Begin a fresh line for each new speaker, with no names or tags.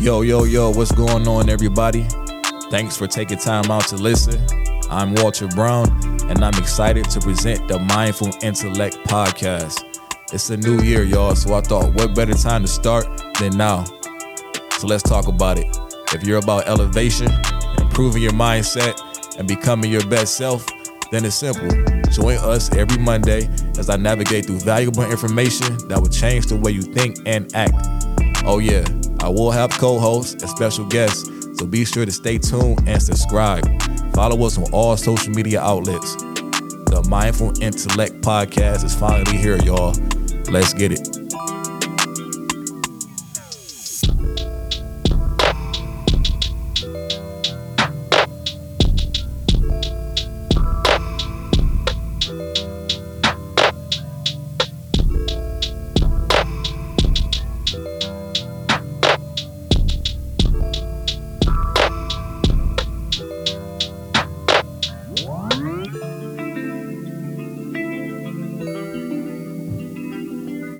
Yo, yo, yo, what's going on, everybody? Thanks for taking time out to listen. I'm Walter Brown, and I'm excited to present the Mindful Intellect Podcast. It's a new year, y'all, so I thought what better time to start than now. So let's talk about it. If you're about elevation, improving your mindset, and becoming your best self, then it's simple. Join us every Monday as I navigate through valuable information that will change the way you think and act. Oh, yeah, I will have co hosts and special guests, so be sure to stay tuned and subscribe. Follow us on all social media outlets. The Mindful Intellect Podcast is finally here, y'all. Let's get it.